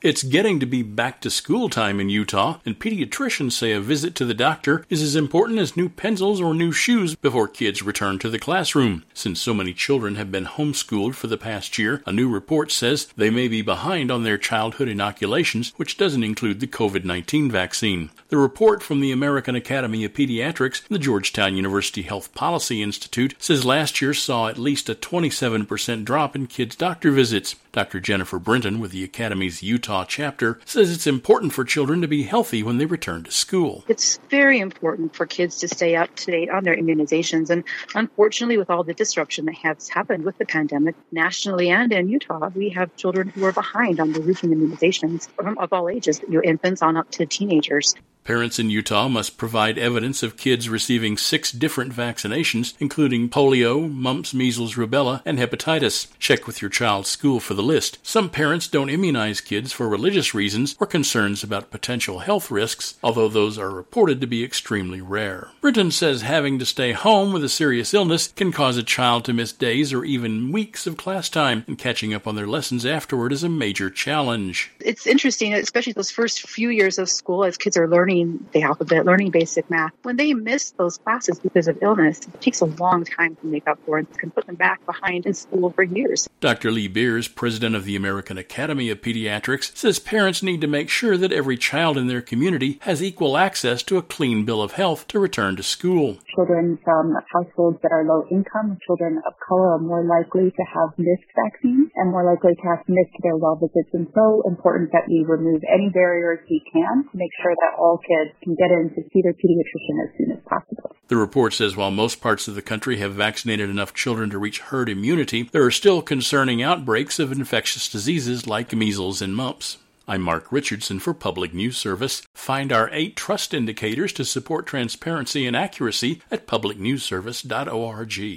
It's getting to be back to school time in Utah, and pediatricians say a visit to the doctor is as important as new pencils or new shoes before kids return to the classroom. Since so many children have been homeschooled for the past year, a new report says they may be behind on their childhood inoculations, which doesn't include the COVID 19 vaccine. The report from the American Academy of Pediatrics and the Georgetown University Health Policy Institute says last year saw at least a 27% drop in kids' doctor visits. Dr. Jennifer Brinton with the Academy's Utah chapter says it's important for children to be healthy when they return to school. It's very important for kids to stay up to date on their immunizations. And unfortunately, with all the disruption that has happened with the pandemic nationally and in Utah, we have children who are behind on the routine immunizations of all ages, your infants on up to teenagers. Parents in Utah must provide evidence of kids receiving six different vaccinations, including polio, mumps, measles, rubella, and hepatitis. Check with your child's school for the list. Some parents don't immunize kids for religious reasons or concerns about potential health risks, although those are reported to be extremely rare. Brinton says having to stay home with a serious illness can cause a child to miss days or even weeks of class time, and catching up on their lessons afterward is a major challenge. It's interesting, especially those first few years of school as kids are learning learning the alphabet, learning basic math. When they miss those classes because of illness, it takes a long time to make up for and can put them back behind in school for years. Dr. Lee Beers, president of the American Academy of Pediatrics, says parents need to make sure that every child in their community has equal access to a clean bill of health to return to school. Children from households that are low income, children of color are more likely to have missed vaccines and more likely to have missed their well visits. And so important that we remove any barriers we can to make sure that all kids can get in to see their pediatrician as soon as possible. The report says while most parts of the country have vaccinated enough children to reach herd immunity, there are still concerning outbreaks of infectious diseases like measles and mumps. I'm Mark Richardson for Public News Service. Find our eight trust indicators to support transparency and accuracy at publicnewsservice.org.